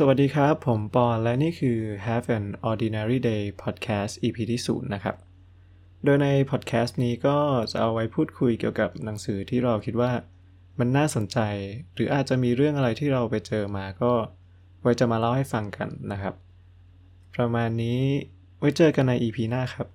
สวัสดีครับ ผมปอนและนี่คือ Have an Ordinary Day Podcast EP ที่0นะครับ โดยในพอดแคสต์นี้ก็จะเอาไว้พูดคุยเกี่ยวกับหนังสือที่เราคิดว่ามันน่าสนใจ หรืออาจจะมีเรื่องอะไรที่เราไปเจอมาก็ไว้จะมาเล่าให้ฟังกันนะครับ ประมาณนี้ไว้เจอกันใน EP หน้าครับ